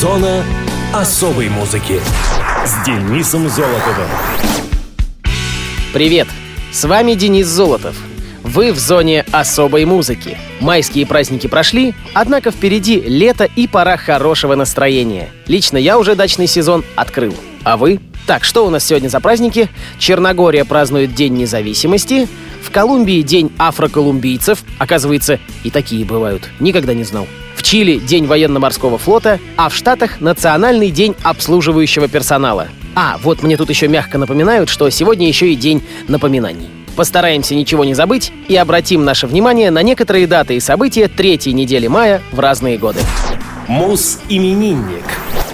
Зона особой музыки с Денисом Золотовым. Привет! С вами Денис Золотов. Вы в зоне особой музыки. Майские праздники прошли, однако впереди лето и пора хорошего настроения. Лично я уже дачный сезон открыл. А вы? Так, что у нас сегодня за праздники? Черногория празднует День независимости, в Колумбии День афроколумбийцев, оказывается, и такие бывают, никогда не знал. В Чили День военно-морского флота, а в Штатах Национальный день обслуживающего персонала. А, вот мне тут еще мягко напоминают, что сегодня еще и День напоминаний. Постараемся ничего не забыть и обратим наше внимание на некоторые даты и события третьей недели мая в разные годы. Мус-именинник.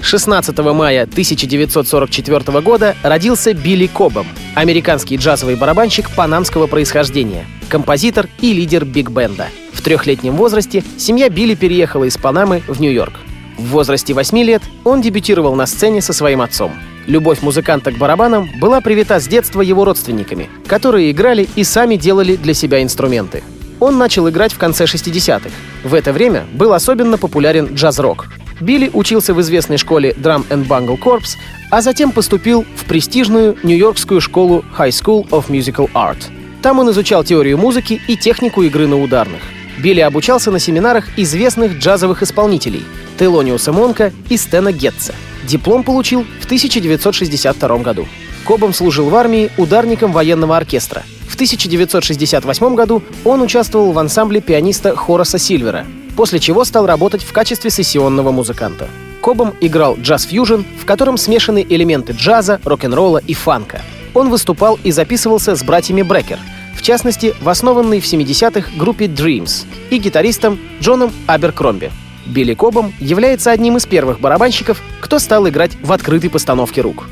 16 мая 1944 года родился Билли Кобом, американский джазовый барабанщик панамского происхождения, композитор и лидер биг-бенда. В трехлетнем возрасте семья Билли переехала из Панамы в Нью-Йорк. В возрасте 8 лет он дебютировал на сцене со своим отцом. Любовь музыканта к барабанам была привита с детства его родственниками, которые играли и сами делали для себя инструменты. Он начал играть в конце 60-х. В это время был особенно популярен джаз-рок. Билли учился в известной школе Drum and Bungle Corps, а затем поступил в престижную нью-йоркскую школу High School of Musical Art. Там он изучал теорию музыки и технику игры на ударных. Билли обучался на семинарах известных джазовых исполнителей Телониуса Монка и Стена Гетца. Диплом получил в 1962 году. Кобом служил в армии ударником военного оркестра. В 1968 году он участвовал в ансамбле пианиста Хораса Сильвера, после чего стал работать в качестве сессионного музыканта. Кобом играл джаз-фьюжн, в котором смешаны элементы джаза, рок-н-ролла и фанка. Он выступал и записывался с братьями Брекер, в частности, в основанной в 70-х группе Dreams и гитаристом Джоном Аберкромби. Билли Кобом является одним из первых барабанщиков, кто стал играть в открытой постановке рук.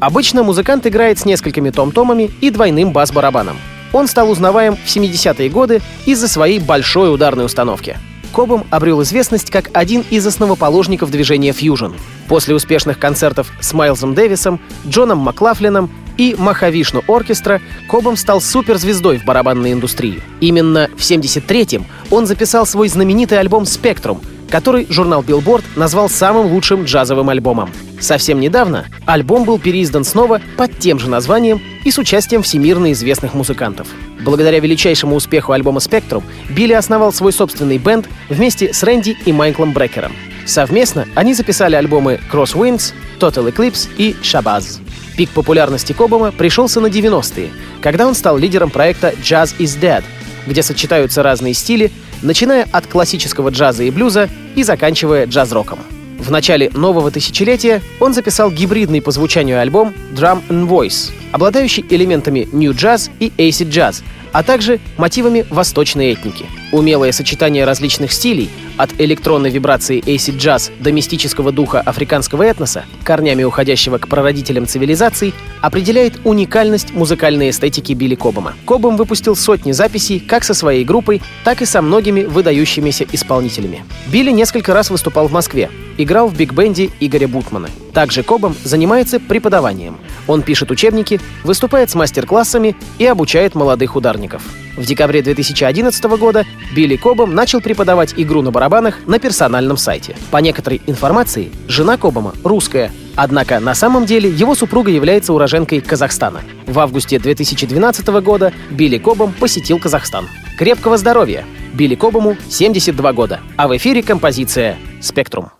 Обычно музыкант играет с несколькими том-томами и двойным бас-барабаном. Он стал узнаваем в 70-е годы из-за своей большой ударной установки. Кобом обрел известность как один из основоположников движения фьюжн. После успешных концертов с Майлзом Дэвисом, Джоном Маклафлином и Махавишну оркестра Кобом стал суперзвездой в барабанной индустрии. Именно в 73-м он записал свой знаменитый альбом «Спектрум», который журнал Billboard назвал самым лучшим джазовым альбомом. Совсем недавно альбом был переиздан снова под тем же названием и с участием всемирно известных музыкантов. Благодаря величайшему успеху альбома «Спектрум» Билли основал свой собственный бенд вместе с Рэнди и Майклом Брекером. Совместно они записали альбомы «Crosswinds», «Total Eclipse» и «Shabazz». Пик популярности Кобома пришелся на 90-е, когда он стал лидером проекта «Jazz is Dead», где сочетаются разные стили, начиная от классического джаза и блюза и заканчивая джаз-роком. В начале нового тысячелетия он записал гибридный по звучанию альбом Drum and Voice, обладающий элементами New Jazz и Acid Jazz, а также мотивами восточной этники. Умелое сочетание различных стилей, от электронной вибрации acid jazz до мистического духа африканского этноса, корнями уходящего к прародителям цивилизаций, определяет уникальность музыкальной эстетики Билли Кобома. Кобом выпустил сотни записей как со своей группой, так и со многими выдающимися исполнителями. Билли несколько раз выступал в Москве, играл в биг-бенде Игоря Бутмана. Также Кобом занимается преподаванием. Он пишет учебники, выступает с мастер-классами и обучает молодых ударников. В декабре 2011 года Билли Кобом начал преподавать игру на барабанах на персональном сайте. По некоторой информации, жена Кобома русская, однако на самом деле его супруга является уроженкой Казахстана. В августе 2012 года Билли Кобом посетил Казахстан. Крепкого здоровья! Билли Кобому 72 года, а в эфире композиция «Спектрум».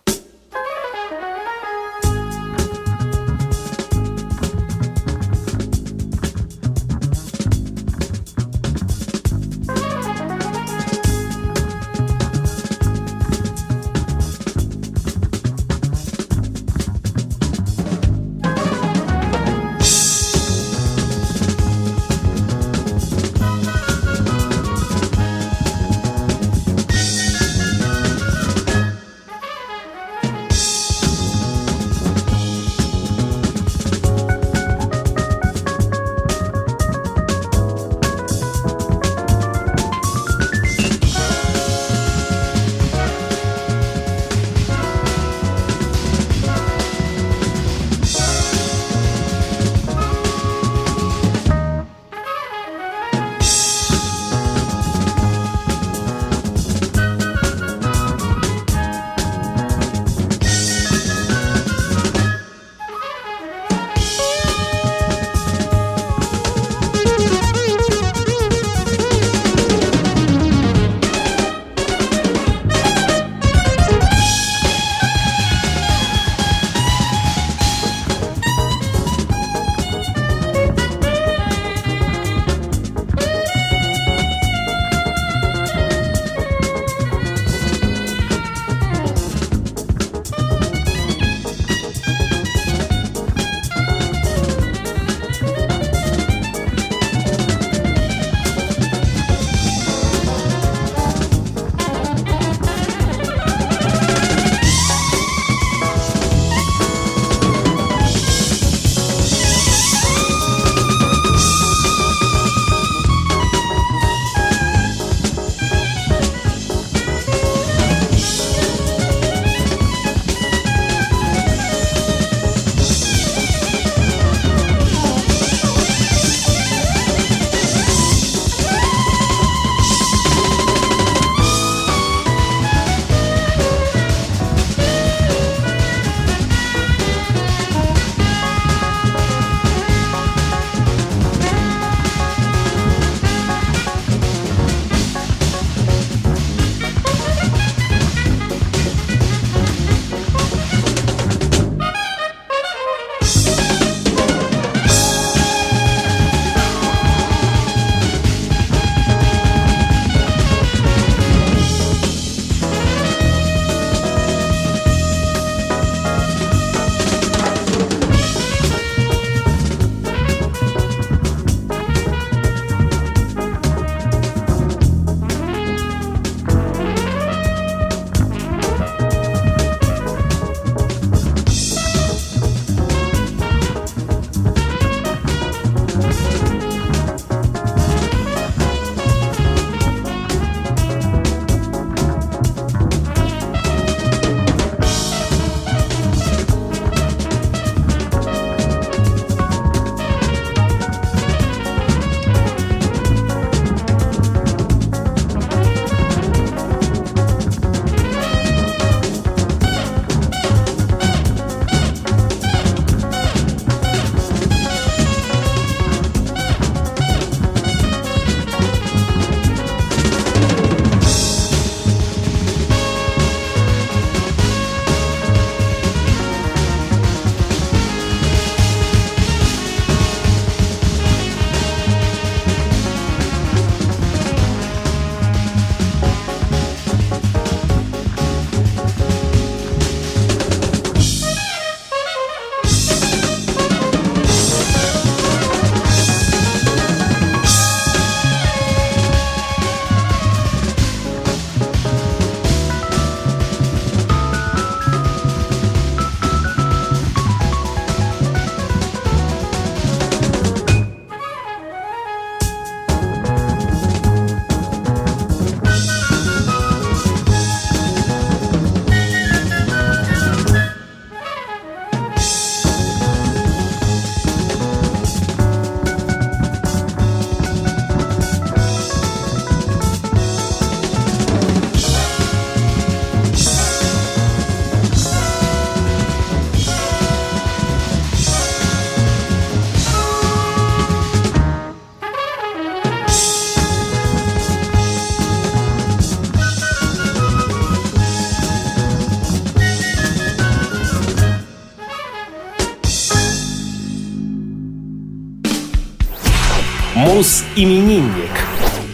Мус-именинник.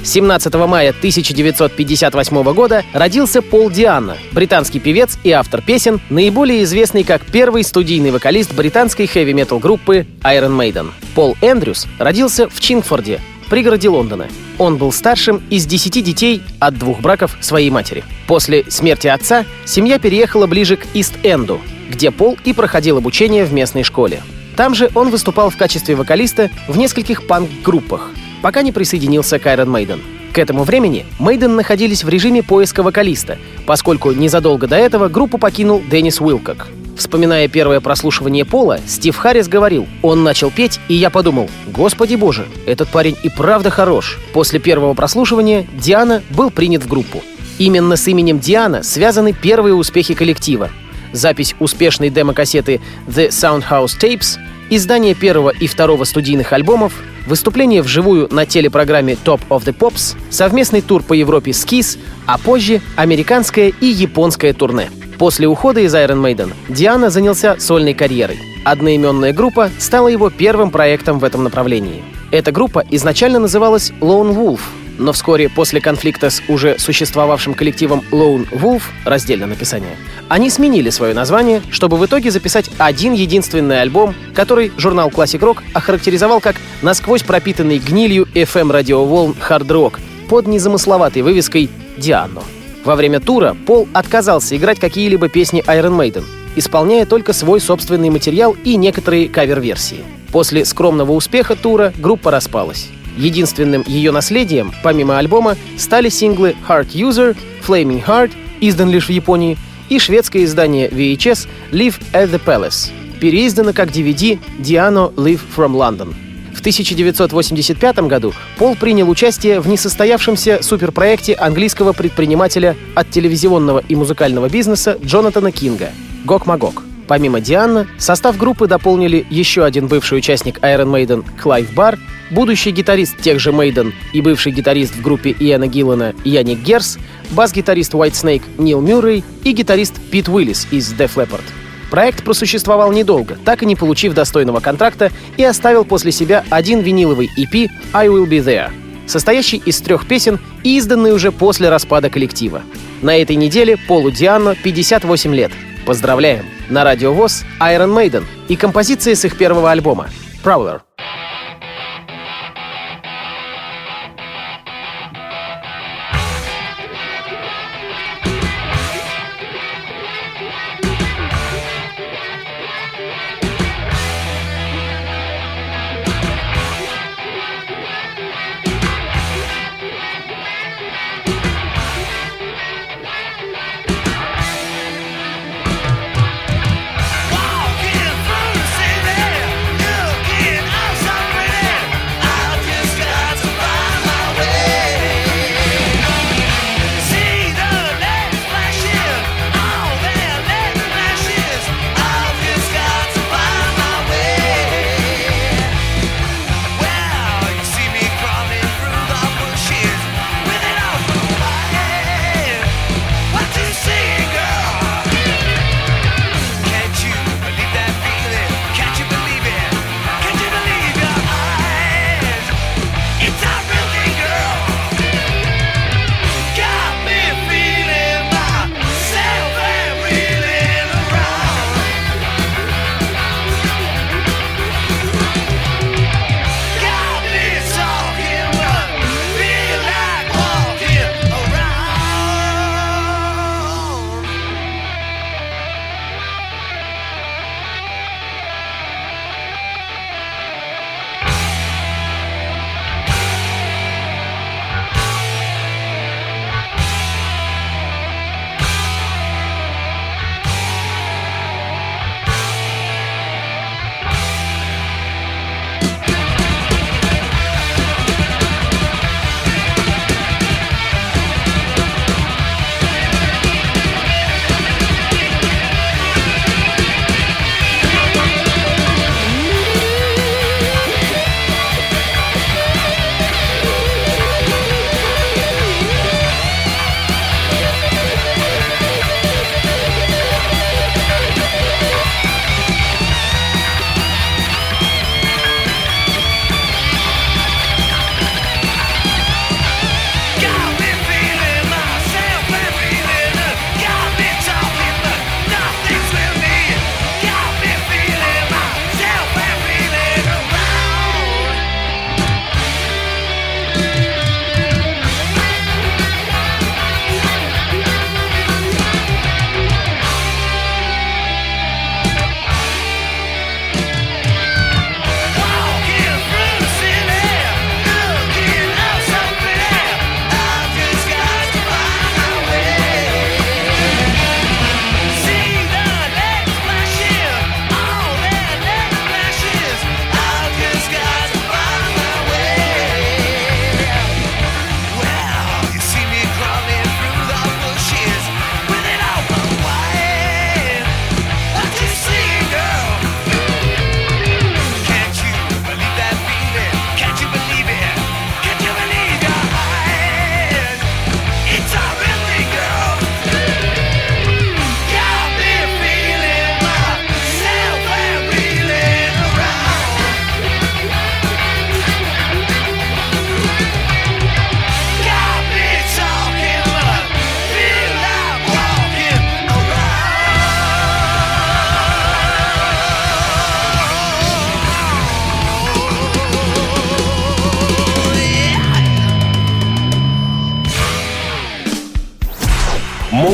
17 мая 1958 года родился Пол Диана, британский певец и автор песен, наиболее известный как первый студийный вокалист британской хэви-метал группы Iron Maiden. Пол Эндрюс родился в Чингфорде, пригороде Лондона. Он был старшим из десяти детей от двух браков своей матери. После смерти отца семья переехала ближе к Ист-Энду, где Пол и проходил обучение в местной школе. Там же он выступал в качестве вокалиста в нескольких панк-группах — пока не присоединился к Iron Maiden. К этому времени Мейден находились в режиме поиска вокалиста, поскольку незадолго до этого группу покинул Деннис Уилкок. Вспоминая первое прослушивание Пола, Стив Харрис говорил, он начал петь, и я подумал, господи боже, этот парень и правда хорош. После первого прослушивания Диана был принят в группу. Именно с именем Диана связаны первые успехи коллектива. Запись успешной демо-кассеты The Soundhouse Tapes, издание первого и второго студийных альбомов, выступление вживую на телепрограмме Top of the Pops, совместный тур по Европе с Kiss, а позже американское и японское турне. После ухода из Iron Maiden Диана занялся сольной карьерой. Одноименная группа стала его первым проектом в этом направлении. Эта группа изначально называлась Lone Wolf, но вскоре после конфликта с уже существовавшим коллективом Lone Wolf, раздельное написание, они сменили свое название, чтобы в итоге записать один единственный альбом, который журнал Classic Rock охарактеризовал как насквозь пропитанный гнилью FM-радиоволн хард-рок под незамысловатой вывеской «Диано». Во время тура Пол отказался играть какие-либо песни Iron Maiden, исполняя только свой собственный материал и некоторые кавер-версии. После скромного успеха тура группа распалась. Единственным ее наследием, помимо альбома, стали синглы Heart User, Flaming Heart, издан лишь в Японии, и шведское издание VHS Live at the Palace, переиздано как DVD Di'Anno Live from London. В 1985 году Пол принял участие в несостоявшемся суперпроекте английского предпринимателя от телевизионного и музыкального бизнеса Джонатана Кинга «Gogmagog». Помимо Ди'Анно, состав группы дополнили еще один бывший участник Iron Maiden Клайв Бёрр, будущий гитарист тех же Maiden и бывший гитарист в группе Иэна Гиллана Яник Герс, бас-гитарист White Snake Нил Мюррей и гитарист Пит Уиллис из Def Leppard. Проект просуществовал недолго, так и не получив достойного контракта, и оставил после себя один виниловый EP «I Will Be There», состоящий из трех песен и изданный уже после распада коллектива. На этой неделе Полу Диано 58 лет. Поздравляем! На радио ВОЗ Iron Maiden и композиции с их первого альбома «Prowler».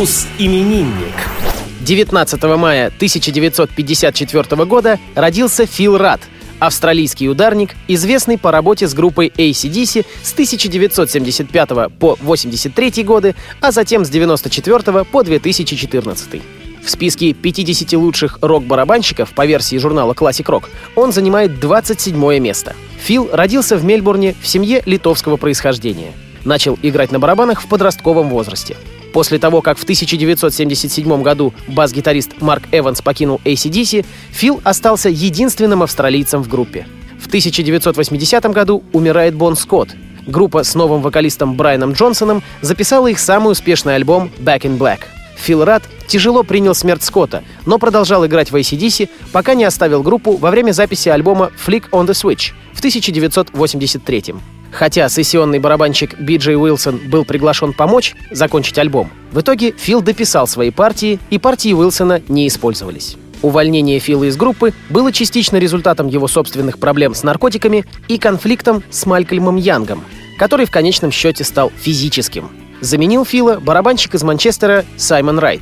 Мус-именинник. 19 мая 1954 года родился Фил Рад, австралийский ударник, известный по работе с группой ACDC с 1975 по 1983 годы, а затем с 1994 по 2014. В списке 50 лучших рок-барабанщиков по версии журнала Classic Rock он занимает 27 место. Фил родился в Мельбурне в семье литовского происхождения. Начал играть на барабанах в подростковом возрасте. После того, как в 1977 году бас-гитарист Марк Эванс покинул ACDC, Фил остался единственным австралийцем в группе. В 1980 году умирает Бон Скотт. Группа с новым вокалистом Брайаном Джонсоном записала их самый успешный альбом «Back in Black». Фил Рад тяжело принял смерть Скотта, но продолжал играть в ACDC, пока не оставил группу во время записи альбома «Flick on the Switch» в 1983 Хотя сессионный барабанщик Би Джей Уилсон был приглашен помочь закончить альбом, в итоге Фил дописал свои партии, и партии Уилсона не использовались. Увольнение Фила из группы было частично результатом его собственных проблем с наркотиками и конфликтом с Малькольмом Янгом, который в конечном счете стал физическим. Заменил Фила барабанщик из Манчестера Саймон Райт.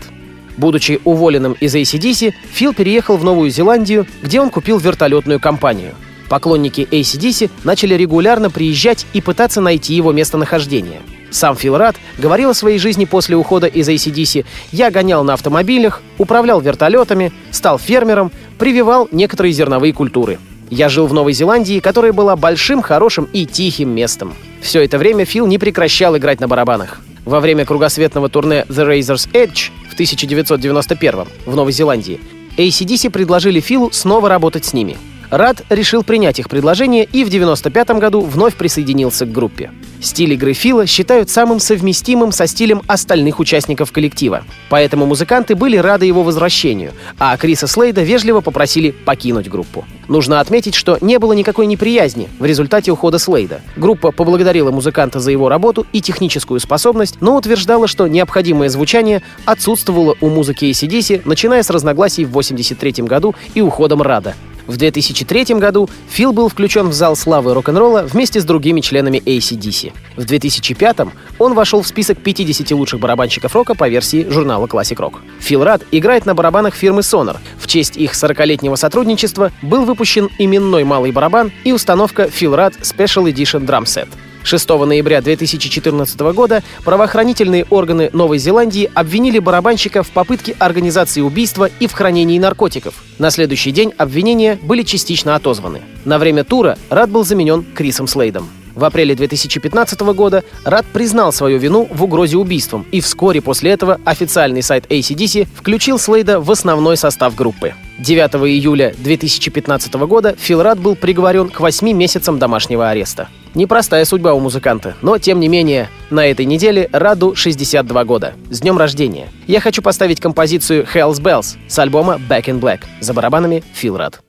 Будучи уволенным из ACDC, Фил переехал в Новую Зеландию, где он купил вертолетную компанию — Поклонники ACDC начали регулярно приезжать и пытаться найти его местонахождение. Сам Фил Рад говорил о своей жизни после ухода из ACDC «Я гонял на автомобилях, управлял вертолетами, стал фермером, прививал некоторые зерновые культуры. Я жил в Новой Зеландии, которая была большим, хорошим и тихим местом. Все это время Фил не прекращал играть на барабанах. Во время кругосветного турне The Razor's Edge в 1991 в Новой Зеландии ACDC предложили Филу снова работать с ними – Рад решил принять их предложение и в 1995 году вновь присоединился к группе. Стиль игры Фила считают самым совместимым со стилем остальных участников коллектива. Поэтому музыканты были рады его возвращению, а Криса Слейда вежливо попросили покинуть группу. Нужно отметить, что не было никакой неприязни в результате ухода Слейда. Группа поблагодарила музыканта за его работу и техническую способность, но утверждала, что необходимое звучание отсутствовало у музыки ACDC, начиная с разногласий в 1983 году и уходом Рада. В 2003 году Фил был включен в зал славы рок-н-ролла вместе с другими членами ACDC. В 2005 он вошел в список 50 лучших барабанщиков рока по версии журнала Classic Rock. Фил Рад играет на барабанах фирмы Sonar. В честь их 40-летнего сотрудничества был выпущен именной малый барабан и установка Фил Рад Special Edition Drum Set. 6 ноября 2014 года правоохранительные органы Новой Зеландии обвинили барабанщика в попытке организации убийства и в хранении наркотиков. На следующий день обвинения были частично отозваны. На время тура Рад был заменен Крисом Слейдом. В апреле 2015 года Рад признал свою вину в угрозе убийством, и вскоре после этого официальный сайт ACDC включил Слейда в основной состав группы. 9 июля 2015 года Фил Рад был приговорен к 8 месяцам домашнего ареста. Непростая судьба у музыканта, но тем не менее, на этой неделе Раду 62 года. С днем рождения! Я хочу поставить композицию Hell's Bells с альбома Back in Black. За барабанами Фил Рад.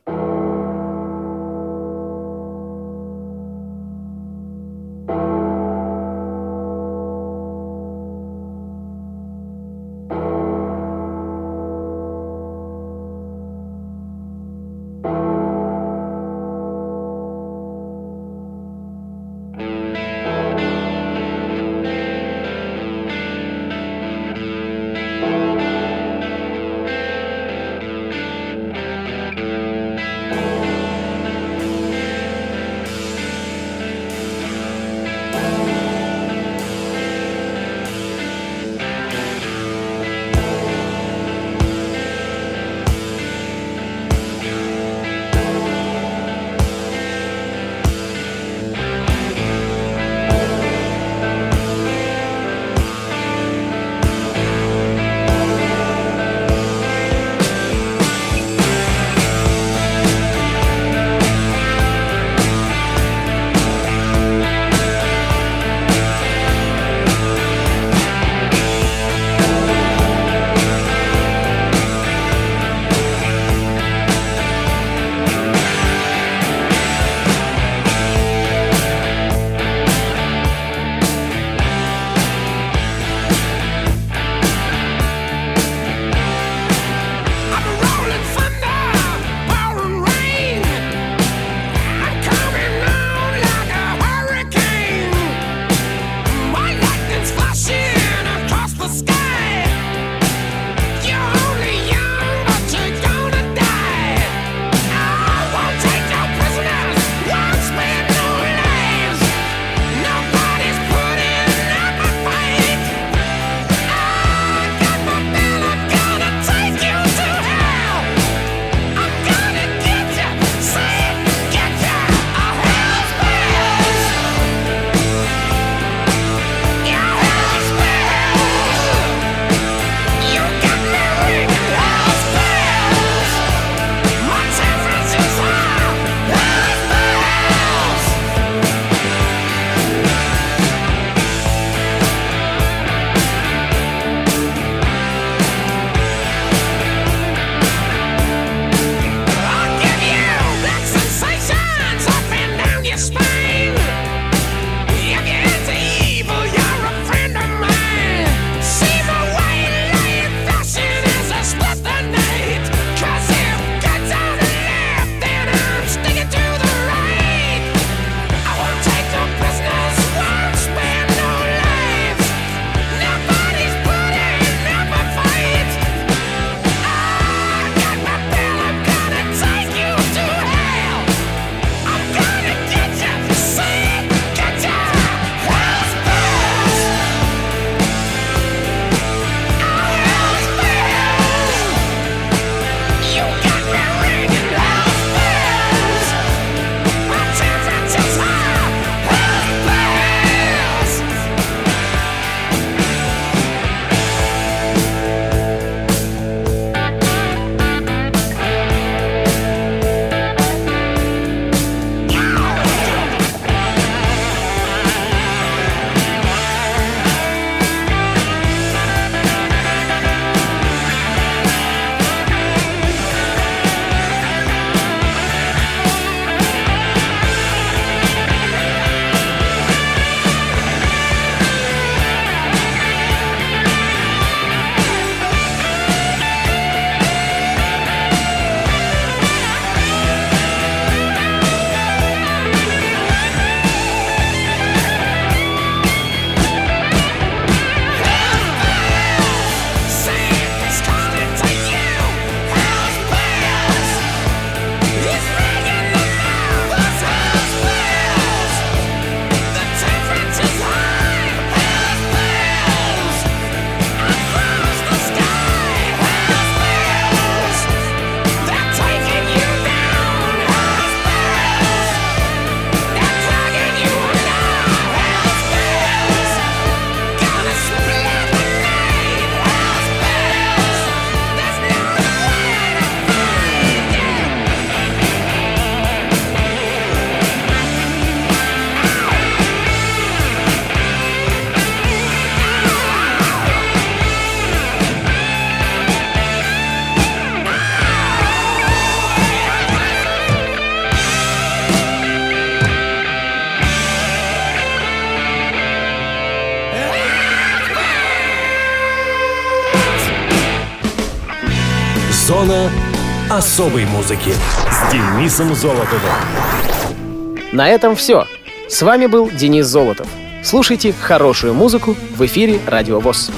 Зона особой музыки с Денисом Золотовым. На этом все. С вами был Денис Золотов. Слушайте хорошую музыку в эфире Радио ВОЗ.